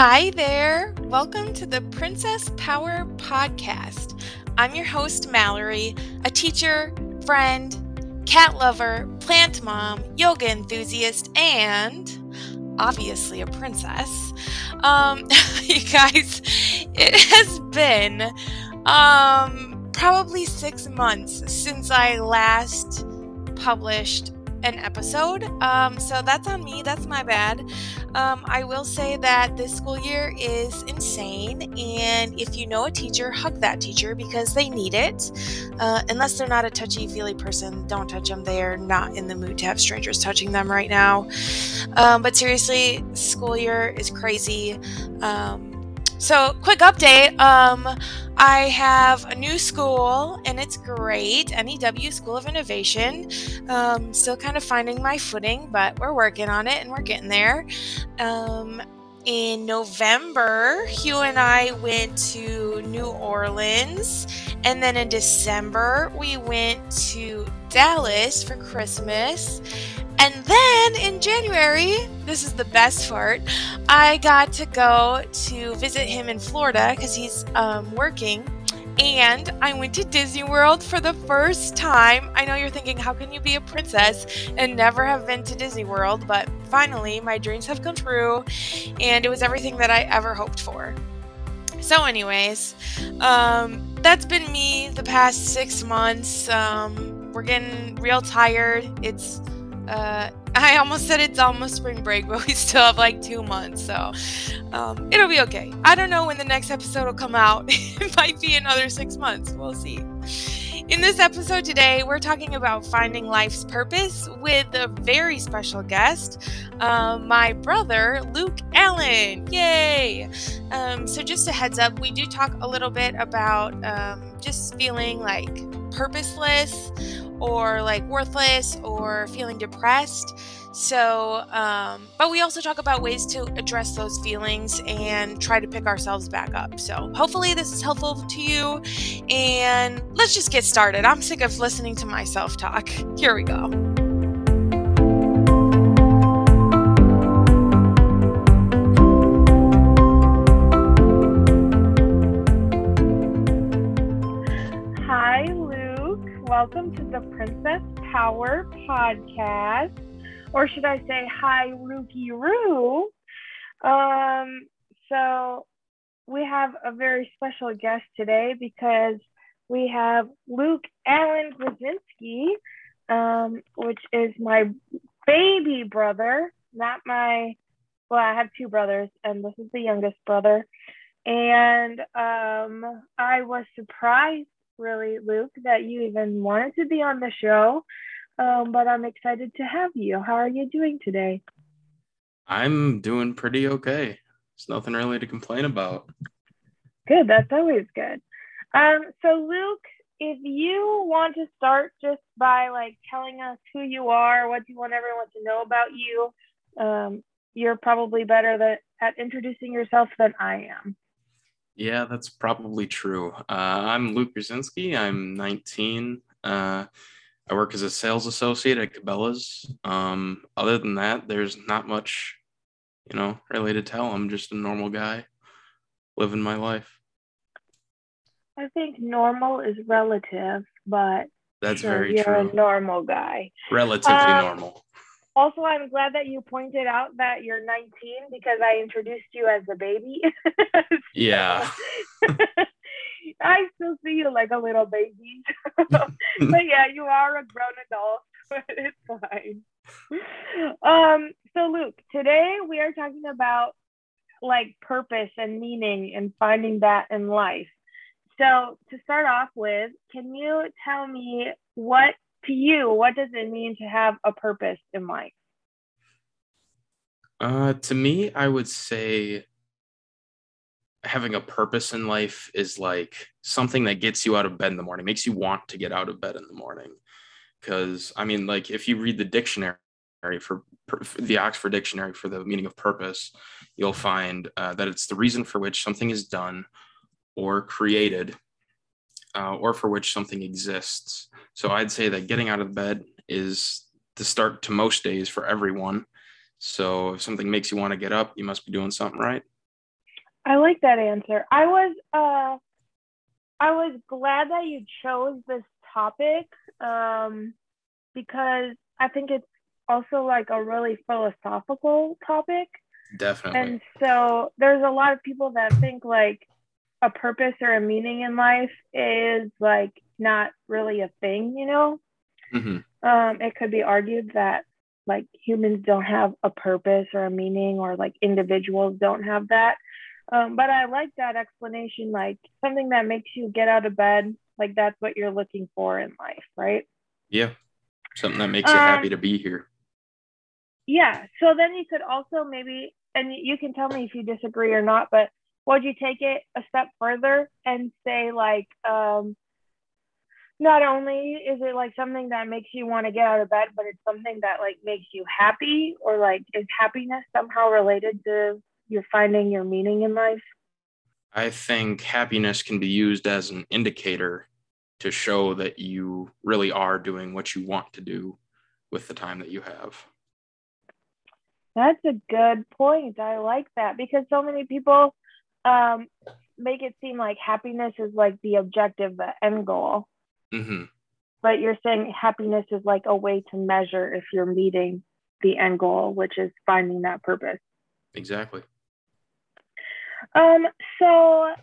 Hi there. Welcome to the Princess Power Podcast. I'm your host, Mallory, a teacher, friend, cat lover, plant mom, yoga enthusiast, and obviously a princess. Um, you guys, it has been um, probably six months since I last published an episode. Um, so that's on me. That's my bad. Um, I will say that this school year is insane. And if you know a teacher, hug that teacher because they need it. Uh, unless they're not a touchy feely person, don't touch them. They are not in the mood to have strangers touching them right now. Um, but seriously, school year is crazy. Um, so, quick update. Um, I have a new school and it's great. NEW School of Innovation. Um, still kind of finding my footing, but we're working on it and we're getting there. Um, in November, Hugh and I went to New Orleans. And then in December, we went to Dallas for Christmas. And then in January, this is the best part, I got to go to visit him in Florida because he's um, working. And I went to Disney World for the first time. I know you're thinking, how can you be a princess and never have been to Disney World? But finally, my dreams have come true, and it was everything that I ever hoped for. So, anyways, um, that's been me the past six months. Um, we're getting real tired. It's uh, I almost said it's almost spring break, but we still have like two months, so um, it'll be okay. I don't know when the next episode will come out. it might be another six months. We'll see. In this episode today, we're talking about finding life's purpose with a very special guest, um, my brother, Luke Allen. Yay! Um, so, just a heads up, we do talk a little bit about um, just feeling like purposeless or like worthless or feeling depressed. So, um, but we also talk about ways to address those feelings and try to pick ourselves back up. So, hopefully, this is helpful to you. And let's just get started. I'm sick of listening to myself talk. Here we go. Hi, Luke. Welcome to the Princess Power Podcast, or should I say, hi, Rookie Roo. Um, so we have a very special guest today because we have Luke Allen Krasinski, um, which is my baby brother, not my. Well, I have two brothers, and this is the youngest brother. And um, I was surprised really, Luke, that you even wanted to be on the show. Um, but I'm excited to have you. How are you doing today? I'm doing pretty okay. There's nothing really to complain about. Good. That's always good. Um, so, Luke, if you want to start just by like telling us who you are, what you want everyone to know about you, um, you're probably better that, at introducing yourself than I am. Yeah, that's probably true. Uh, I'm Luke Brzezinski. I'm 19. Uh, I work as a sales associate at Cabela's. Um, other than that, there's not much, you know, really to tell. I'm just a normal guy living my life. I think normal is relative, but that's sure, very you're true. a normal guy. Relatively um, normal. Also, I'm glad that you pointed out that you're 19 because I introduced you as a baby. yeah. I still see you like a little baby. but yeah, you are a grown adult. But it's fine. Um, so Luke, today we are talking about like purpose and meaning and finding that in life. So to start off with, can you tell me what to you, what does it mean to have a purpose in life? Uh, to me, I would say having a purpose in life is like something that gets you out of bed in the morning, makes you want to get out of bed in the morning. Because, I mean, like if you read the dictionary for, for the Oxford Dictionary for the meaning of purpose, you'll find uh, that it's the reason for which something is done or created uh, or for which something exists. So I'd say that getting out of bed is the start to most days for everyone. So if something makes you want to get up, you must be doing something right. I like that answer. I was uh I was glad that you chose this topic um because I think it's also like a really philosophical topic. Definitely. And so there's a lot of people that think like a purpose or a meaning in life is like not really a thing, you know? hmm Um, it could be argued that like humans don't have a purpose or a meaning or like individuals don't have that. Um, but I like that explanation, like something that makes you get out of bed, like that's what you're looking for in life, right? Yeah. Something that makes you Um, happy to be here. Yeah. So then you could also maybe, and you can tell me if you disagree or not, but would you take it a step further and say, like, um, not only is it like something that makes you want to get out of bed, but it's something that like makes you happy, or like is happiness somehow related to you finding your meaning in life? I think happiness can be used as an indicator to show that you really are doing what you want to do with the time that you have. That's a good point. I like that because so many people um, make it seem like happiness is like the objective, the end goal. hmm But you're saying happiness is like a way to measure if you're meeting the end goal, which is finding that purpose. Exactly. Um, so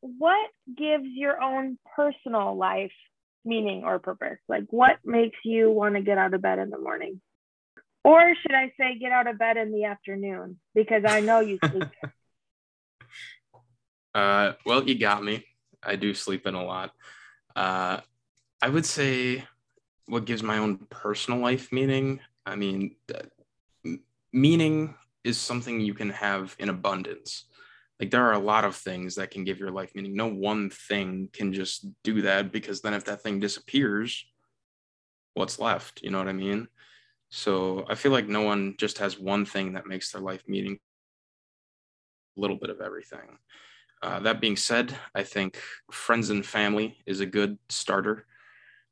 what gives your own personal life meaning or purpose? Like what makes you want to get out of bed in the morning? Or should I say get out of bed in the afternoon? Because I know you sleep. Uh, well, you got me. I do sleep in a lot. Uh, I would say what gives my own personal life meaning. I mean, meaning is something you can have in abundance. Like there are a lot of things that can give your life meaning. No one thing can just do that because then if that thing disappears, what's left? You know what I mean? So I feel like no one just has one thing that makes their life meaning. A little bit of everything. Uh, that being said, I think friends and family is a good starter.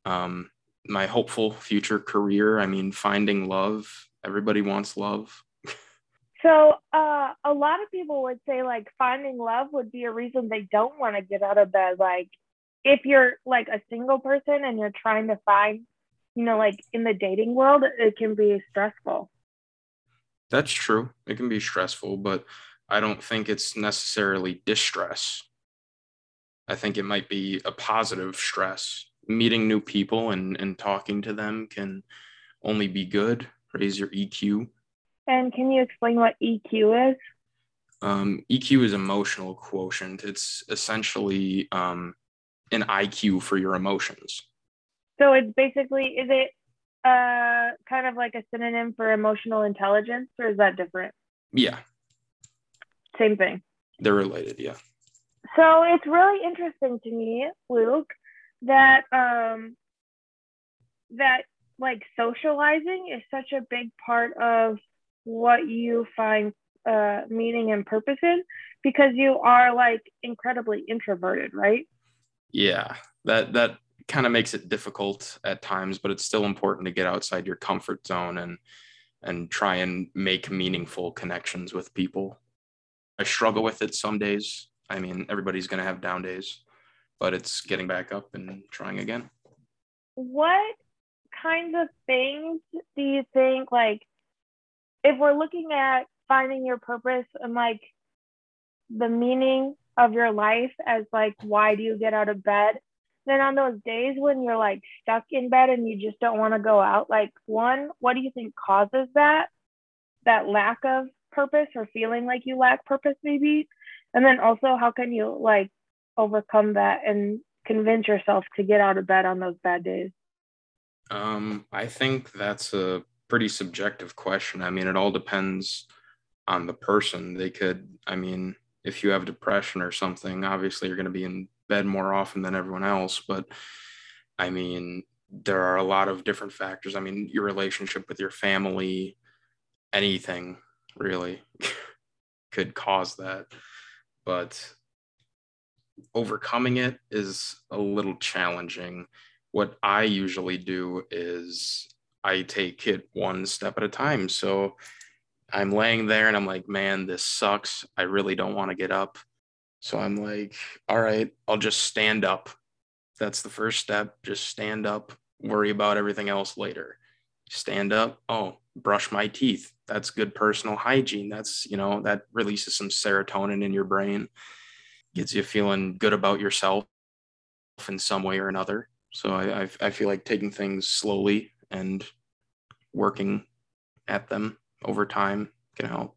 Um, my hopeful future career, I mean, finding love. Everybody wants love. So uh, a lot of people would say like finding love would be a reason they don't want to get out of bed. Like if you're like a single person and you're trying to find, you know, like in the dating world, it can be stressful. That's true. It can be stressful, but I don't think it's necessarily distress. I think it might be a positive stress. Meeting new people and, and talking to them can only be good, raise your EQ. And can you explain what EQ is? Um, EQ is emotional quotient. It's essentially um, an IQ for your emotions. So it's basically, is it uh, kind of like a synonym for emotional intelligence or is that different? Yeah, Same thing. they're related. Yeah. So it's really interesting to me, Luke, that um that like socializing is such a big part of what you find uh meaning and purpose in because you are like incredibly introverted, right? Yeah, that that kind of makes it difficult at times, but it's still important to get outside your comfort zone and and try and make meaningful connections with people. I struggle with it some days. I mean, everybody's going to have down days, but it's getting back up and trying again. What kinds of things do you think like if we're looking at finding your purpose and like the meaning of your life as like why do you get out of bed then on those days when you're like stuck in bed and you just don't want to go out like one what do you think causes that? That lack of purpose or feeling like you lack purpose maybe? And then also how can you like overcome that and convince yourself to get out of bed on those bad days? Um, I think that's a pretty subjective question. I mean, it all depends on the person. They could, I mean, if you have depression or something, obviously you're going to be in bed more often than everyone else. But I mean, there are a lot of different factors. I mean, your relationship with your family, anything really could cause that. But overcoming it is a little challenging. What I usually do is I take it one step at a time. So I'm laying there and I'm like, man, this sucks. I really don't want to get up. So I'm like, all right, I'll just stand up. That's the first step. Just stand up, worry about everything else later. Stand up. Oh, brush my teeth. That's good personal hygiene. That's, you know, that releases some serotonin in your brain, gets you feeling good about yourself in some way or another. So I, I, feel like taking things slowly and working at them over time can help.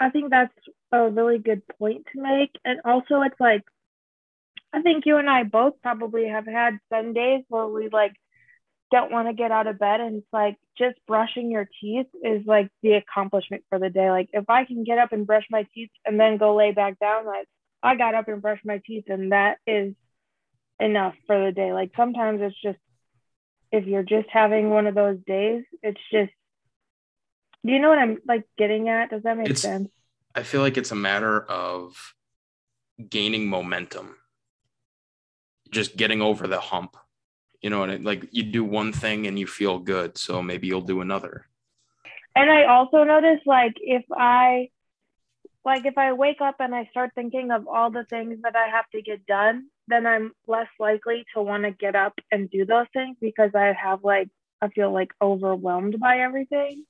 I think that's a really good point to make. And also, it's like, I think you and I both probably have had some days where we like don't want to get out of bed. And it's like just brushing your teeth is like the accomplishment for the day. Like, if I can get up and brush my teeth and then go lay back down, like, I got up and brushed my teeth, and that is enough for the day. Like, sometimes it's just, if you're just having one of those days, it's just do you know what I'm like getting at? Does that make It's- sense? I feel like it's a matter of gaining momentum, just getting over the hump. You know, what I, like you do one thing and you feel good, so maybe you'll do another. And I also notice like if I like if I wake up and I start thinking of all the things that I have to get done, then I'm less likely to want to get up and do those things because I have like I feel like overwhelmed by everything.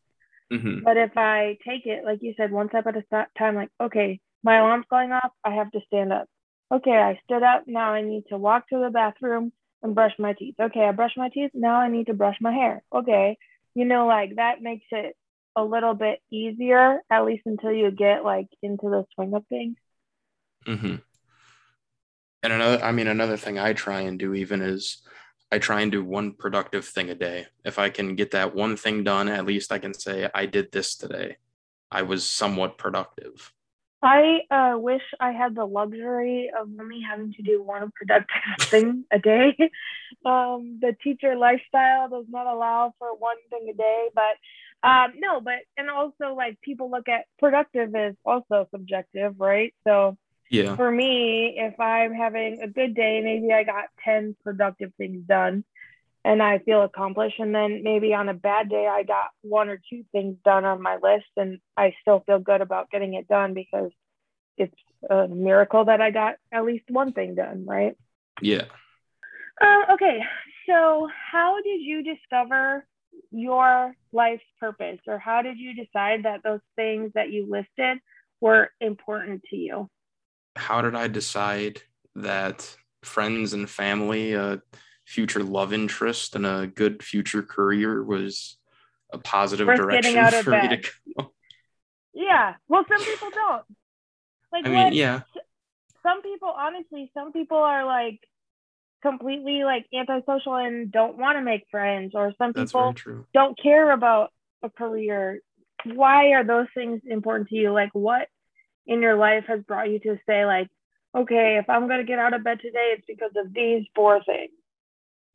hmm But if I take it, like you said, one step at a time, like, okay, my alarm's going off, I have to stand up. Okay, I stood up. Now I need to walk to the bathroom and brush my teeth. Okay, I brushed my teeth. Now I need to brush my hair. Okay, you know, like that makes it a little bit easier, at least until you get like into the swing of things. Mm-hmm. And another, I mean, another thing I try and do even is I try and do one productive thing a day. If I can get that one thing done, at least I can say I did this today. I was somewhat productive. I uh, wish I had the luxury of only having to do one productive thing a day. Um, the teacher lifestyle does not allow for one thing a day, but um, no, but and also like people look at productive is also subjective, right? So Yeah. for me, if I'm having a good day, maybe I got 10 productive things done and I feel accomplished. And then maybe on a bad day, I got one or two things done on my list and I still feel good about getting it done because it's a miracle that I got at least one thing done, right? Yeah. Uh, okay, so how did you discover your life's purpose, or how did you decide that those things that you listed were important to you? how did I decide that friends and family, a future love interest, and a good future career was a positive First direction getting out of for me to go? Yeah, well, some people don't. Like, I what? mean, yeah, some people, honestly, some people are like completely like antisocial and don't want to make friends, or some that's people don't care about a career. Why are those things important to you? Like, what in your life has brought you to say, like, okay, if I'm going to get out of bed today, it's because of these four things?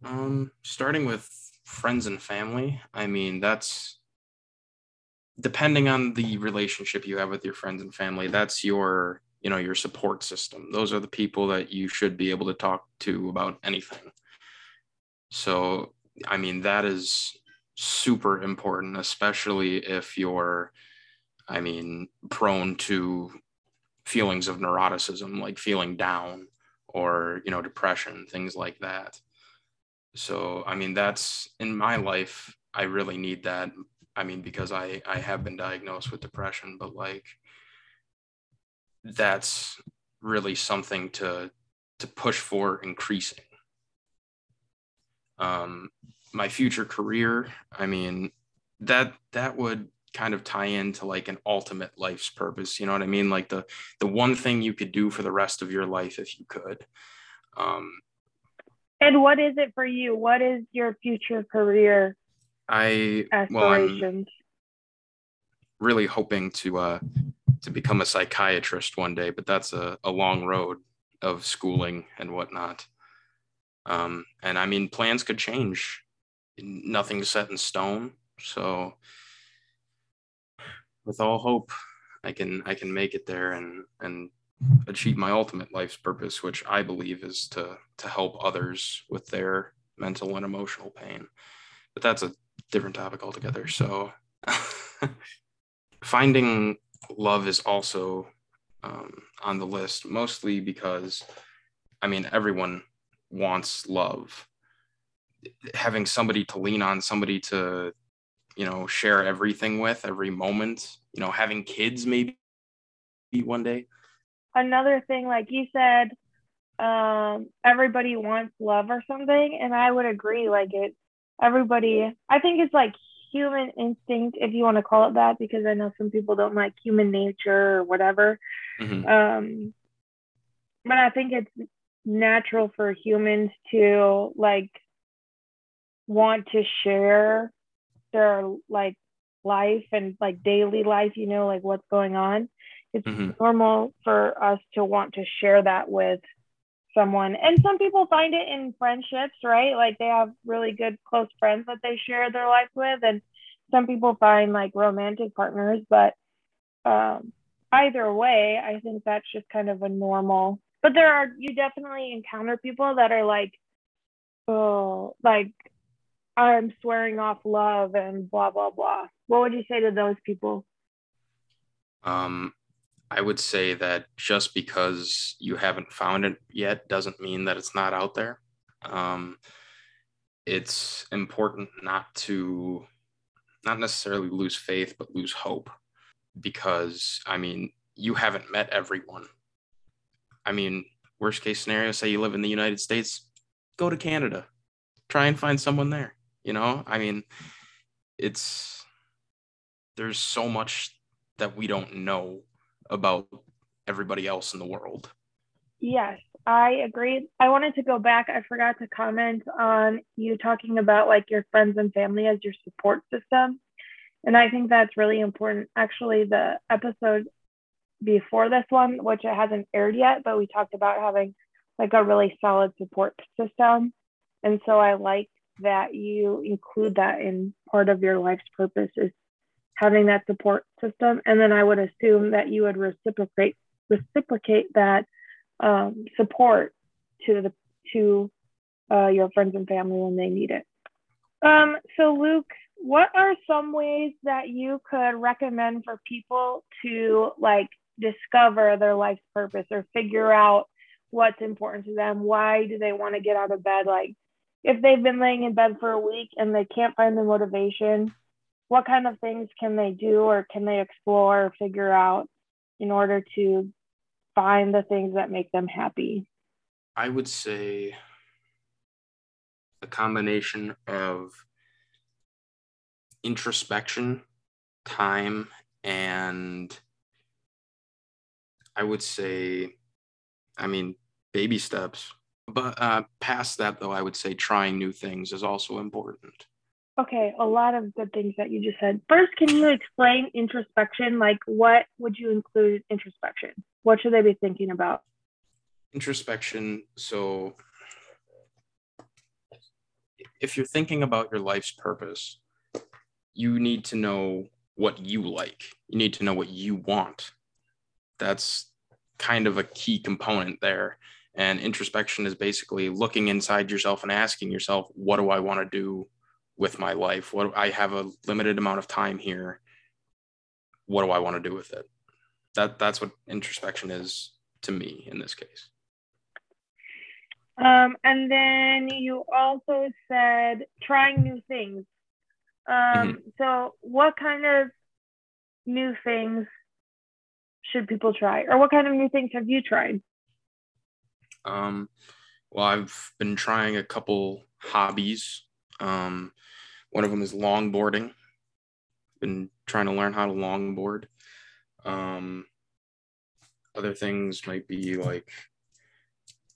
Um, starting with friends and family, I mean, that's depending on the relationship you have with your friends and family, that's your, you know, your support system. Those are the people that you should be able to talk to about anything. So, I mean, that is super important, especially if you're, I mean, prone to feelings of neuroticism, like feeling down or, you know, depression, things like that. So, I mean, that's in my life, I really need that. I mean, because I I have been diagnosed with depression, but like that's really something to to push for increasing. Um, my future career, I mean, that that would kind of tie into like an ultimate life's purpose. You know what I mean? Like the the one thing you could do for the rest of your life if you could. Um, And what is it for you? What is your future career I well, I'm aspirations? really hoping to uh to become a psychiatrist one day, but that's a, a long road of schooling and whatnot. Um, and I mean, plans could change. Nothing's set in stone. So, with all hope, I can I can make it there and and achieve my ultimate life's purpose, which I believe is to to help others with their mental and emotional pain. But that's a different topic altogether. So. finding love is also um, on the list, mostly because, I mean, everyone wants love. Having somebody to lean on, somebody to, you know, share everything with every moment, you know, having kids maybe one day. Another thing, like you said, um, everybody wants love or something, and I would agree. Like it, everybody. I think it's like human instinct, if you want to call it that, because I know some people don't like human nature or whatever. Mm-hmm. Um, but I think it's natural for humans to like want to share their like life and like daily life, you know, like what's going on. It's mm-hmm. normal for us to want to share that with someone. And some people find it in friendships, right? Like they have really good close friends that they share their life with. And some people find like romantic partners, but um, either way, I think that's just kind of a normal. But there are, you definitely encounter people that are like, oh, like I'm swearing off love and blah, blah, blah. What would you say to those people? Um, I would say that just because you haven't found it yet doesn't mean that it's not out there. Um, it's important not to, not necessarily lose faith, but lose hope. Because, I mean, you haven't met everyone. I mean, worst case scenario, say you live in the United States, go to Canada, try and find someone there. You know, I mean, it's, there's so much that we don't know about everybody else in the world. Yes, I agree. I wanted to go back. I forgot to comment on you talking about like your friends and family as your support system. And I think that's really important. Actually, the episode before this one, which it hasn't aired yet, but we talked about having like a really solid support system. And so I like that you include that in part of your life's purpose is having that support system. And then I would assume that you would reciprocate reciprocate that um, support to the to uh, your friends and family when they need it. Um, so Luke, what are some ways that you could recommend for people to like discover their life's purpose or figure out what's important to them? Why do they want to get out of bed? Like if they've been laying in bed for a week and they can't find the motivation, what kind of things can they do or can they explore or figure out in order to find the things that make them happy? I would say a combination of introspection, time, and I would say, I mean, baby steps. But uh, past that, though, I would say trying new things is also important. Okay, a lot of good things that you just said. First, can you explain introspection? Like, what would you include introspection? What should they be thinking about? Introspection. So, if you're thinking about your life's purpose, you need to know what you like. You need to know what you want. That's kind of a key component there. And introspection is basically looking inside yourself and asking yourself, what do I want to do with my life? What I have a limited amount of time here. What do I want to do with it? That that's what introspection is to me in this case. Um, and then you also said trying new things. Um, mm-hmm. So, what kind of new things should people try, or what kind of new things have you tried? Um, well, I've been trying a couple hobbies. Um, one of them is longboarding. Been trying to learn how to longboard. Um, other things might be like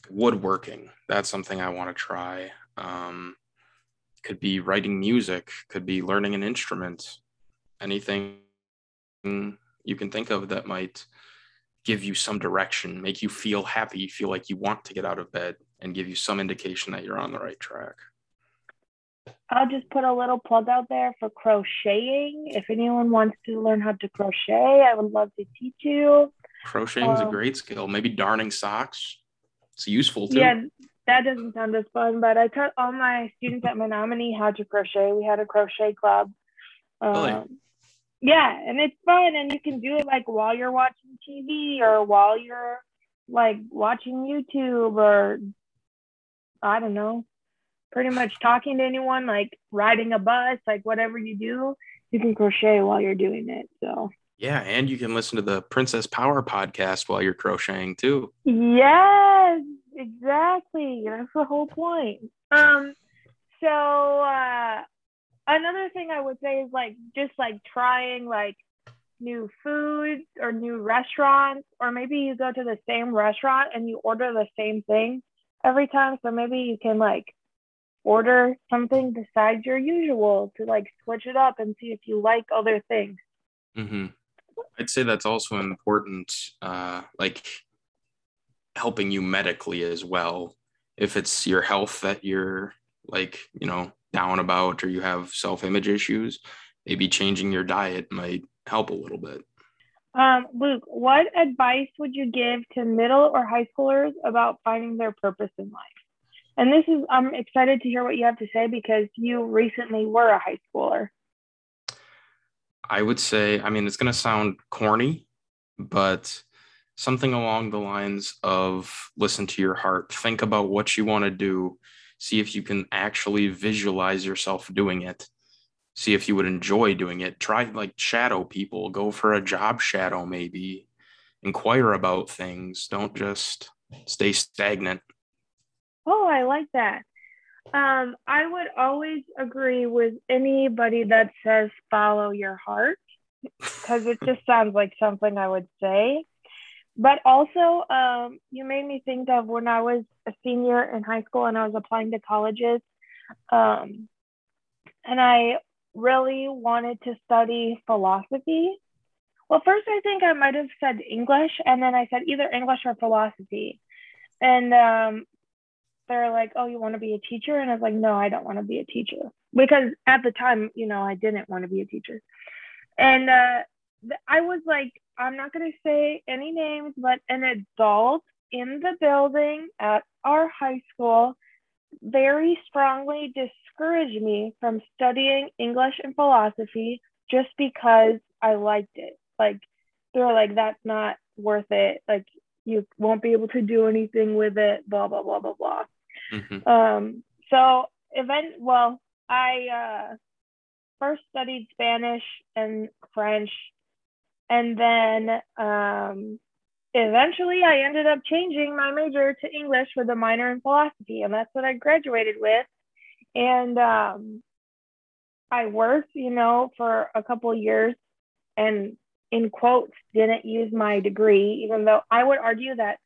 woodworking. That's something I want to try. Um, could be writing music, could be learning an instrument, anything you can think of that might give you some direction, make you feel happy, feel like you want to get out of bed, and give you some indication that you're on the right track. I'll just put a little plug out there for crocheting. If anyone wants to learn how to crochet, I would love to teach you. Crocheting is um, a great skill. Maybe darning socks. It's useful too. Yeah, that doesn't sound as fun, but I taught all my students at Menominee how to crochet. We had a crochet club. Um, really? yeah, and it's fun, and you can do it like while you're watching TV or while you're like watching YouTube or I don't know, pretty much talking to anyone, like riding a bus, like whatever you do, you can crochet while you're doing it. So yeah, and you can listen to the Princess Power podcast while you're crocheting too. Yes, exactly. That's the whole point. Um, so uh, another thing I would say is like just like trying like new foods or new restaurants, or maybe you go to the same restaurant and you order the same thing every time. So maybe you can like order something besides your usual to like switch it up and see if you like other things. Mm-hmm. I'd say that's also important, uh, like helping you medically as well. If it's your health that you're like, you know, down about or you have self image issues, maybe changing your diet might help a little bit. Um, Luke, what advice would you give to middle or high schoolers about finding their purpose in life? And this is, I'm excited to hear what you have to say because you recently were a high schooler. I would say, I mean, it's going to sound corny, but something along the lines of listen to your heart, think about what you want to do, see if you can actually visualize yourself doing it, see if you would enjoy doing it. Try like shadow people, go for a job shadow, maybe inquire about things. Don't just stay stagnant. Oh, I like that. Um, I would always agree with anybody that says follow your heart because it just sounds like something I would say. But also, um, you made me think of when I was a senior in high school and I was applying to colleges. Um, and I really wanted to study philosophy. Well, first, I think I might have said English, and then I said either English or philosophy. And um, they're like, "Oh, you want to be a teacher?" And I was like, "No, I don't want to be a teacher." Because at the time, you know, I didn't want to be a teacher. And uh, I was like, I'm not going to say any names, but an adult in the building at our high school very strongly discouraged me from studying English and philosophy just because I liked it. Like, they're like, that's not worth it. Like, you won't be able to do anything with it, blah, blah, blah, blah, blah. Mm-hmm. Um, so event well, I uh, first studied Spanish and French, and then um, eventually I ended up changing my major to English with a minor in philosophy, and that's what I graduated with. And um, I worked, you know, for a couple years, and in quotes, didn't use my degree, even though I would argue that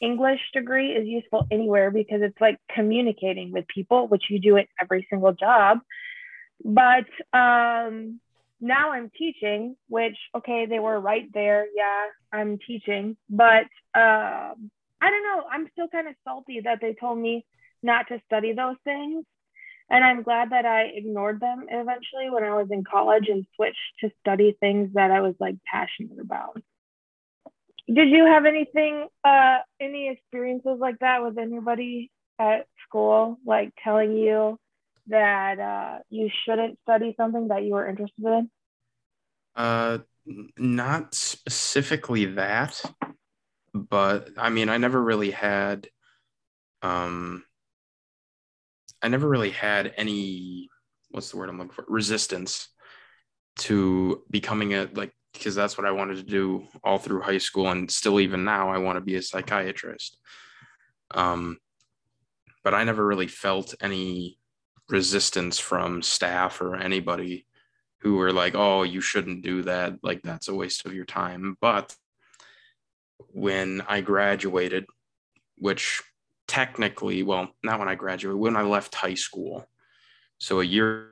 English degree is useful anywhere because it's like communicating with people, which you do at every single job. But um, now I'm teaching, which, okay, they were right there. Yeah, I'm teaching. But um, I don't know. I'm still kind of salty that they told me not to study those things. And I'm glad that I ignored them eventually when I was in college and switched to study things that I was like passionate about. Did you have anything, uh, any experiences like that with anybody at school, like telling you that uh, you shouldn't study something that you were interested in? Uh, not specifically that, but I mean, I never really had, um, I never really had any, what's the word I'm looking for, resistance to becoming a like because that's what I wanted to do all through high school and still even now I want to be a psychiatrist. Um, but I never really felt any resistance from staff or anybody who were like, "Oh, you shouldn't do that. Like that's a waste of your time." But when I graduated, which technically, well, not when I graduated, when I left high school, so a year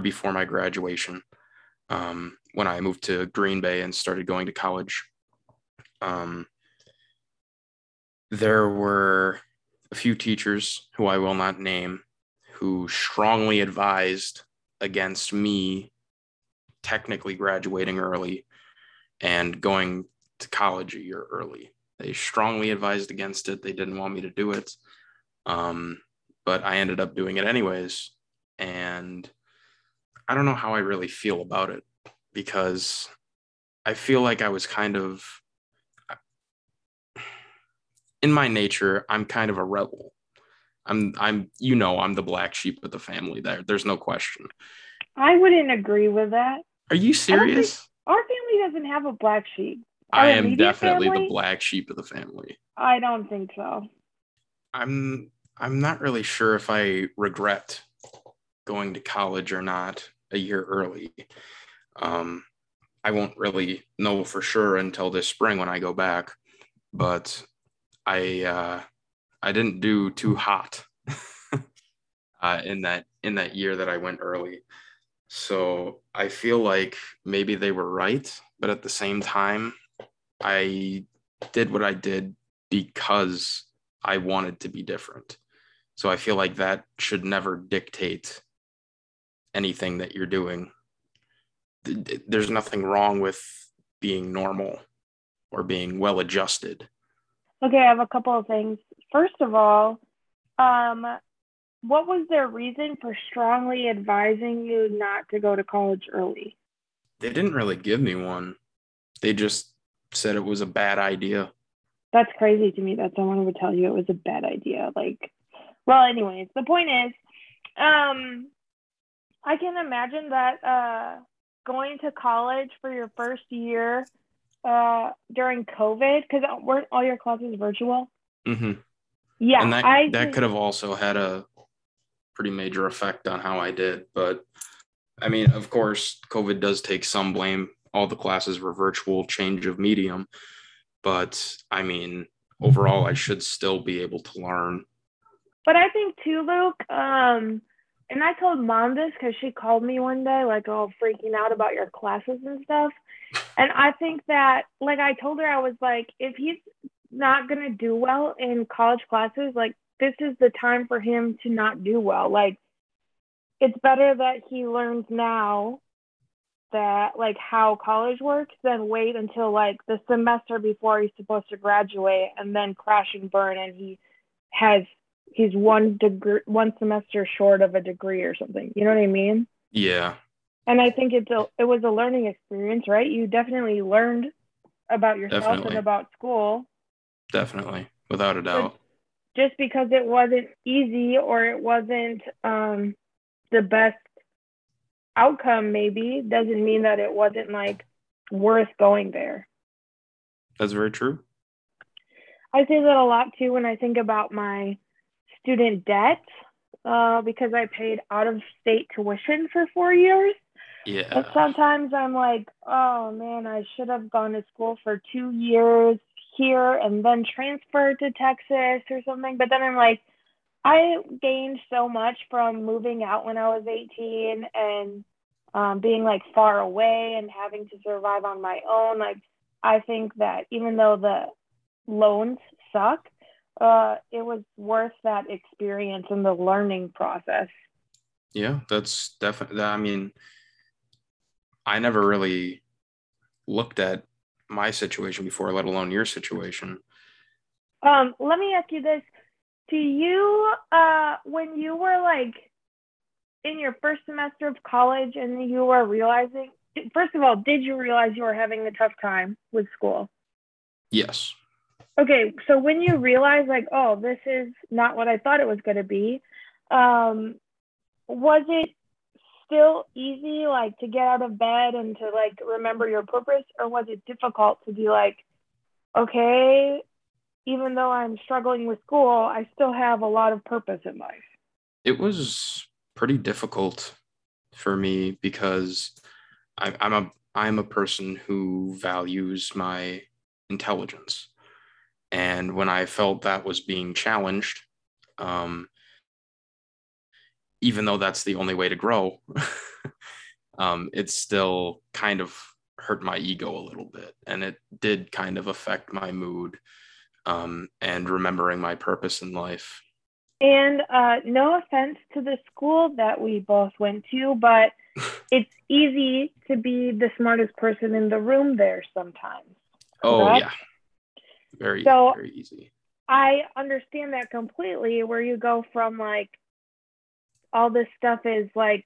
before my graduation, um, when I moved to Green Bay and started going to college. Um, there were a few teachers who I will not name who strongly advised against me technically graduating early and going to college a year early. They strongly advised against it. They didn't want me to do it. Um, but I ended up doing it anyways. And I don't know how I really feel about it because I feel like I was kind of in my nature, I'm kind of a rebel. I'm I'm you know, I'm the black sheep of the family there. There's no question. I wouldn't agree with that. Are you serious? Our family doesn't have a black sheep. I am definitely family? the black sheep of the family. I don't think so. I'm I'm not really sure if I regret going to college or not a year early. Um, I won't really know for sure until this spring when I go back, but I uh, I didn't do too hot uh, in that in that year that I went early. So I feel like maybe they were right, but at the same time, I did what I did because I wanted to be different. So I feel like that should never dictate anything that you're doing. Th- th- There's nothing wrong with being normal or being well adjusted. Okay, I have a couple of things. First of all, um, what was their reason for strongly advising you not to go to college early? They didn't really give me one. They just said it was a bad idea. That's crazy to me that someone would tell you it was a bad idea. Like, well, anyways, the point is, um, I can imagine that uh, going to college for your first year uh, during COVID, because weren't all your classes virtual? hmm Yeah, and that I that could have also had a pretty major effect on how I did. But I mean, of course, COVID does take some blame. All the classes were virtual, change of medium. But I mean, overall, I should still be able to learn. But I think too, Luke, um, and I told mom this because she called me one day, like, all freaking out about your classes and stuff. And I think that, like, I told her, I was like, if he's not going to do well in college classes, like, this is the time for him to not do well. Like, it's better that he learns now that, like, how college works than wait until, like, the semester before he's supposed to graduate and then crash and burn and he has he's one degree one semester short of a degree or something. You know what i mean? Yeah, and i think it's a it was a learning experience right? You definitely learned about yourself Definitely. and about school. Definitely, without a doubt. just because it wasn't easy or it wasn't um the best outcome maybe doesn't mean that it wasn't like worth going there. That's very true. I say that a lot too when I think about my student debt uh, because I paid out of state tuition for four years. And Yeah, sometimes I'm like, oh man, I should have gone to school for two years here and then transferred to Texas or something. But then I'm like, I gained so much from moving out when I was 18 and um, being like far away and having to survive on my own. Like, I think that even though the loans suck, uh, it was worth that experience and the learning process. yeah, that's definitely. I mean, I never really looked at my situation before, let alone your situation. Um, let me ask you this. Do you, uh, when you were like in your first semester of college and you were realizing, first of all, did you realize you were having a tough time with school? Yes. Okay, so when you realize like, oh, this is not what I thought it was going to be, um, was it still easy like to get out of bed and to like remember your purpose, or was it difficult to be like, okay, even though I'm struggling with school, I still have a lot of purpose in life? it was pretty difficult for me because I, I'm a I'm a person who values my intelligence, and when I felt that was being challenged, um, even though that's the only way to grow, um, it still kind of hurt my ego a little bit, and it did kind of affect my mood um, and remembering my purpose in life. And uh, no offense to the school that we both went to, but it's easy to be the smartest person in the room there sometimes. Oh Correct? yeah, very So- very easy. I understand that completely, where you go from like all this stuff is like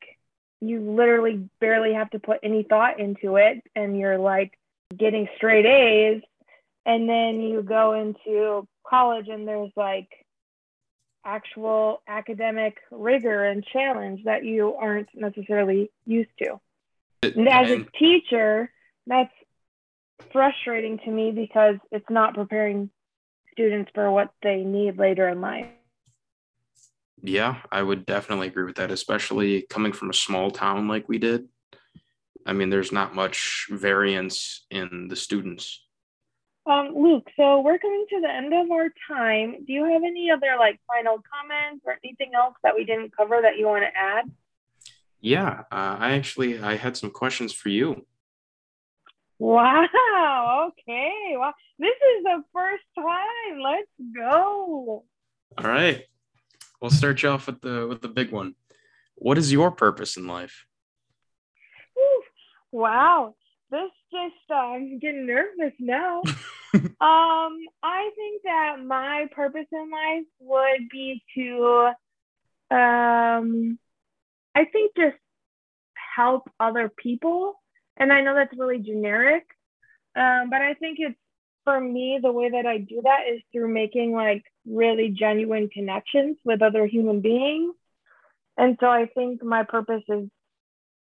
you literally barely have to put any thought into it and you're like getting straight A's and then you go into college and there's like actual academic rigor and challenge that you aren't necessarily used to. And as a teacher, that's frustrating to me because it's not preparing students for what they need later in life. Yeah, I would definitely agree with that, especially coming from a small town like we did. I mean, there's not much variance in the students. Um, Luke, so we're coming to the end of our time. Do you have any other like final comments or anything else that we didn't cover that you want to add? Yeah, uh, I actually I had some questions for you. Wow. Okay. Wow. This is the first time. Let's go. All right. We'll start you off with the with the big one. What is your purpose in life? Wow. This just uh, I'm getting nervous now. um, I think that my purpose in life would be to um I think just help other people. And I know that's really generic. Um, but I think it's for me, the way that I do that is through making like really genuine connections with other human beings. And so I think my purpose is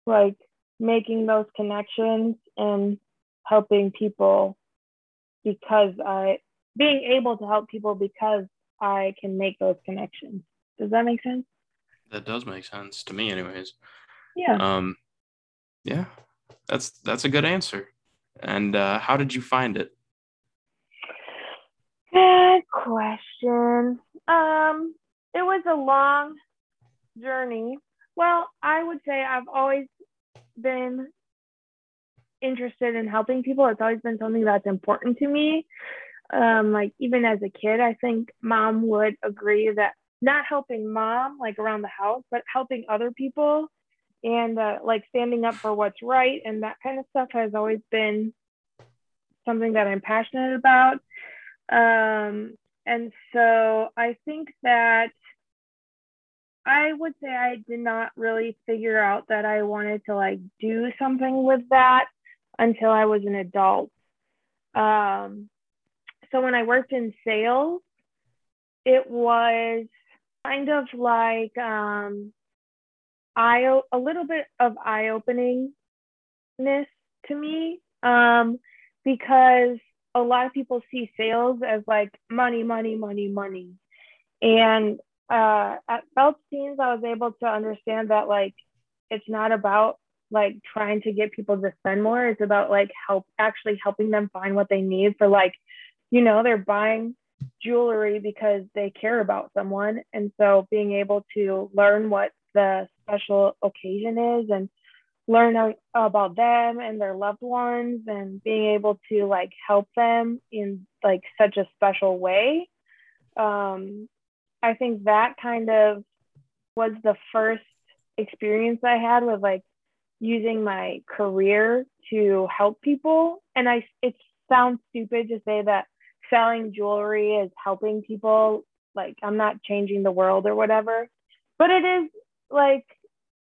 like making those connections and helping people because I being able to help people because I can make those connections. Does that make sense? That does make sense to me anyways. Yeah. Um yeah. That's that's a good answer. And uh how did you find it? Good question. Um it was a long journey. Well, I would say I've always been interested in helping people. It's always been something that's important to me. Um, like even as a kid, I think mom would agree that not helping mom like around the house, but helping other people and uh, like standing up for what's right and that kind of stuff has always been something that I'm passionate about. Um, and so I think that I would say I did not really figure out that I wanted to like do something with that until I was an adult. Um, so when I worked in sales, it was kind of like um, eye a little bit of eye openingness to me um, because a lot of people see sales as like money, money, money, money, and uh, at Feldstein's, I was able to understand that like it's not about like trying to get people to spend more. It's about like help actually helping them find what they need for like, you know, they're buying jewelry because they care about someone. And so being able to learn what the special occasion is and learn about them and their loved ones and being able to like help them in like such a special way um, I think that kind of was the first experience I had with like using my career to help people. And I, it sounds stupid to say that selling jewelry is helping people. Like I'm not changing the world or whatever, but it is like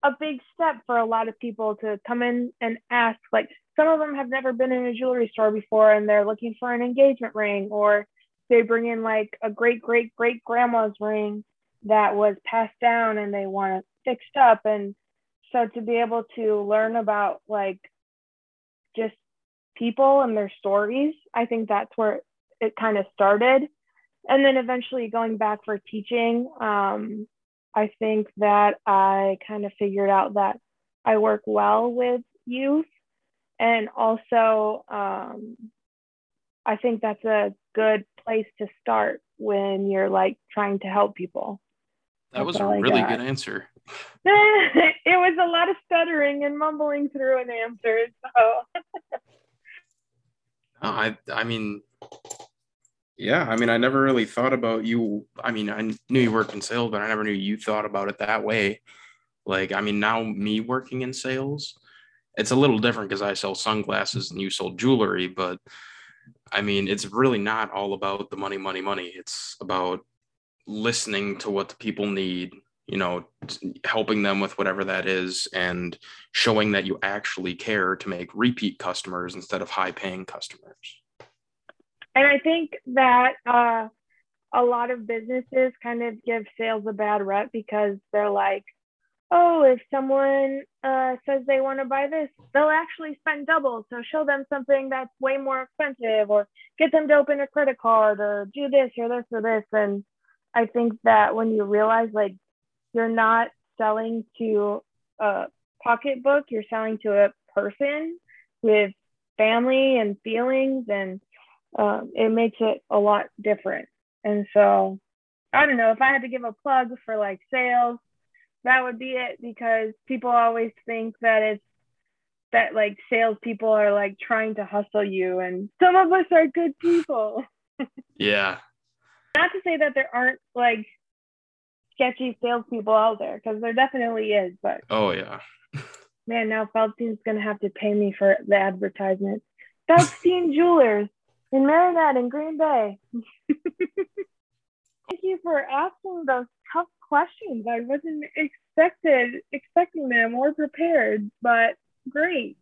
a big step for a lot of people to come in and ask. Like some of them have never been in a jewelry store before and they're looking for an engagement ring or they bring in like a great great great grandma's ring that was passed down and they want it fixed up and so to be able to learn about like just people and their stories i think that's where it kind of started and then eventually going back for teaching um, i think that i kind of figured out that i work well with youth and also um, i think that's a good place to start when you're like trying to help people. That was a really good answer. it was a lot of stuttering and mumbling through an answer. So I I mean yeah, I mean I never really thought about you. I mean, I knew you worked in sales, but I never knew you thought about it that way. Like, I mean, now me working in sales, it's a little different because I sell sunglasses and you sold jewelry, but I mean, it's really not all about the money, money, money. It's about listening to what the people need you know, helping them with whatever that is and showing that you actually care to make repeat customers instead of high paying customers. And I think that uh, a lot of businesses kind of give sales a bad rep because they're like, oh, if someone uh, says they want to buy this, they'll actually spend double. So show them something that's way more expensive or get them to open a credit card or do this or this or this. And I think that when you realize like you're not selling to a pocketbook, you're selling to a person with family and feelings, and um, it makes it a lot different. And so, I don't know if I had to give a plug for like sales, that would be it because people always think that it's that like salespeople are like trying to hustle you, and some of us are good people. yeah. Not to say that there aren't like sketchy salespeople out there because there definitely is. But oh yeah, man, now Feldstein's gonna have to pay me for the advertisement. Feldstein Jewelers in Marinette and Green Bay. Thank you for asking those tough questions. I wasn't expected expecting them or prepared, but great.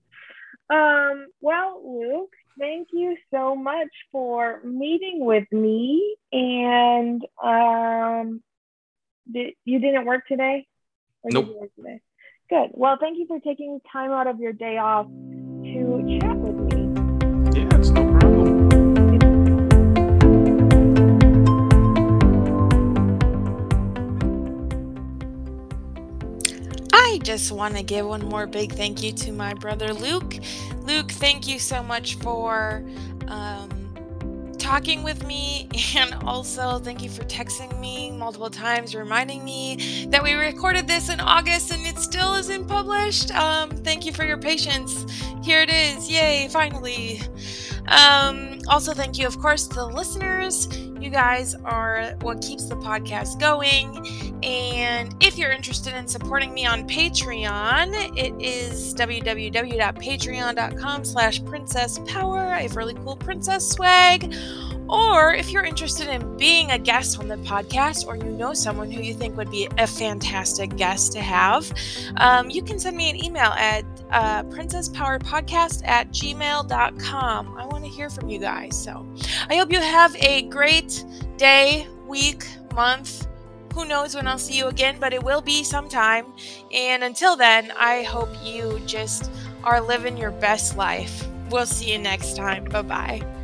Um, well, Luke, thank you so much for meeting with me and um, did, you didn't work today? Or nope. Work today? Good. Well, thank you for taking time out of your day off to chat with me. Yeah, just want to give one more big thank you to my brother Luke. Luke, thank you so much for um, talking with me, and also thank you for texting me multiple times, reminding me that we recorded this in August and it still isn't published. Um, thank you for your patience. Here it is. Yay, finally. Um, also, thank you, of course, to the listeners. You guys are what keeps the podcast going. And if you're interested in supporting me on Patreon, it is www.patreon.com slash princess power. I have really cool princess swag. Or if you're interested in being a guest on the podcast, or you know someone who you think would be a fantastic guest to have, um, you can send me an email at uh, princesspowerpodcast at gmail.com. I want to hear from you guys. So I hope you have a great day, week, month. Who knows when I'll see you again, but it will be sometime. And until then, I hope you just are living your best life. We'll see you next time. Bye bye.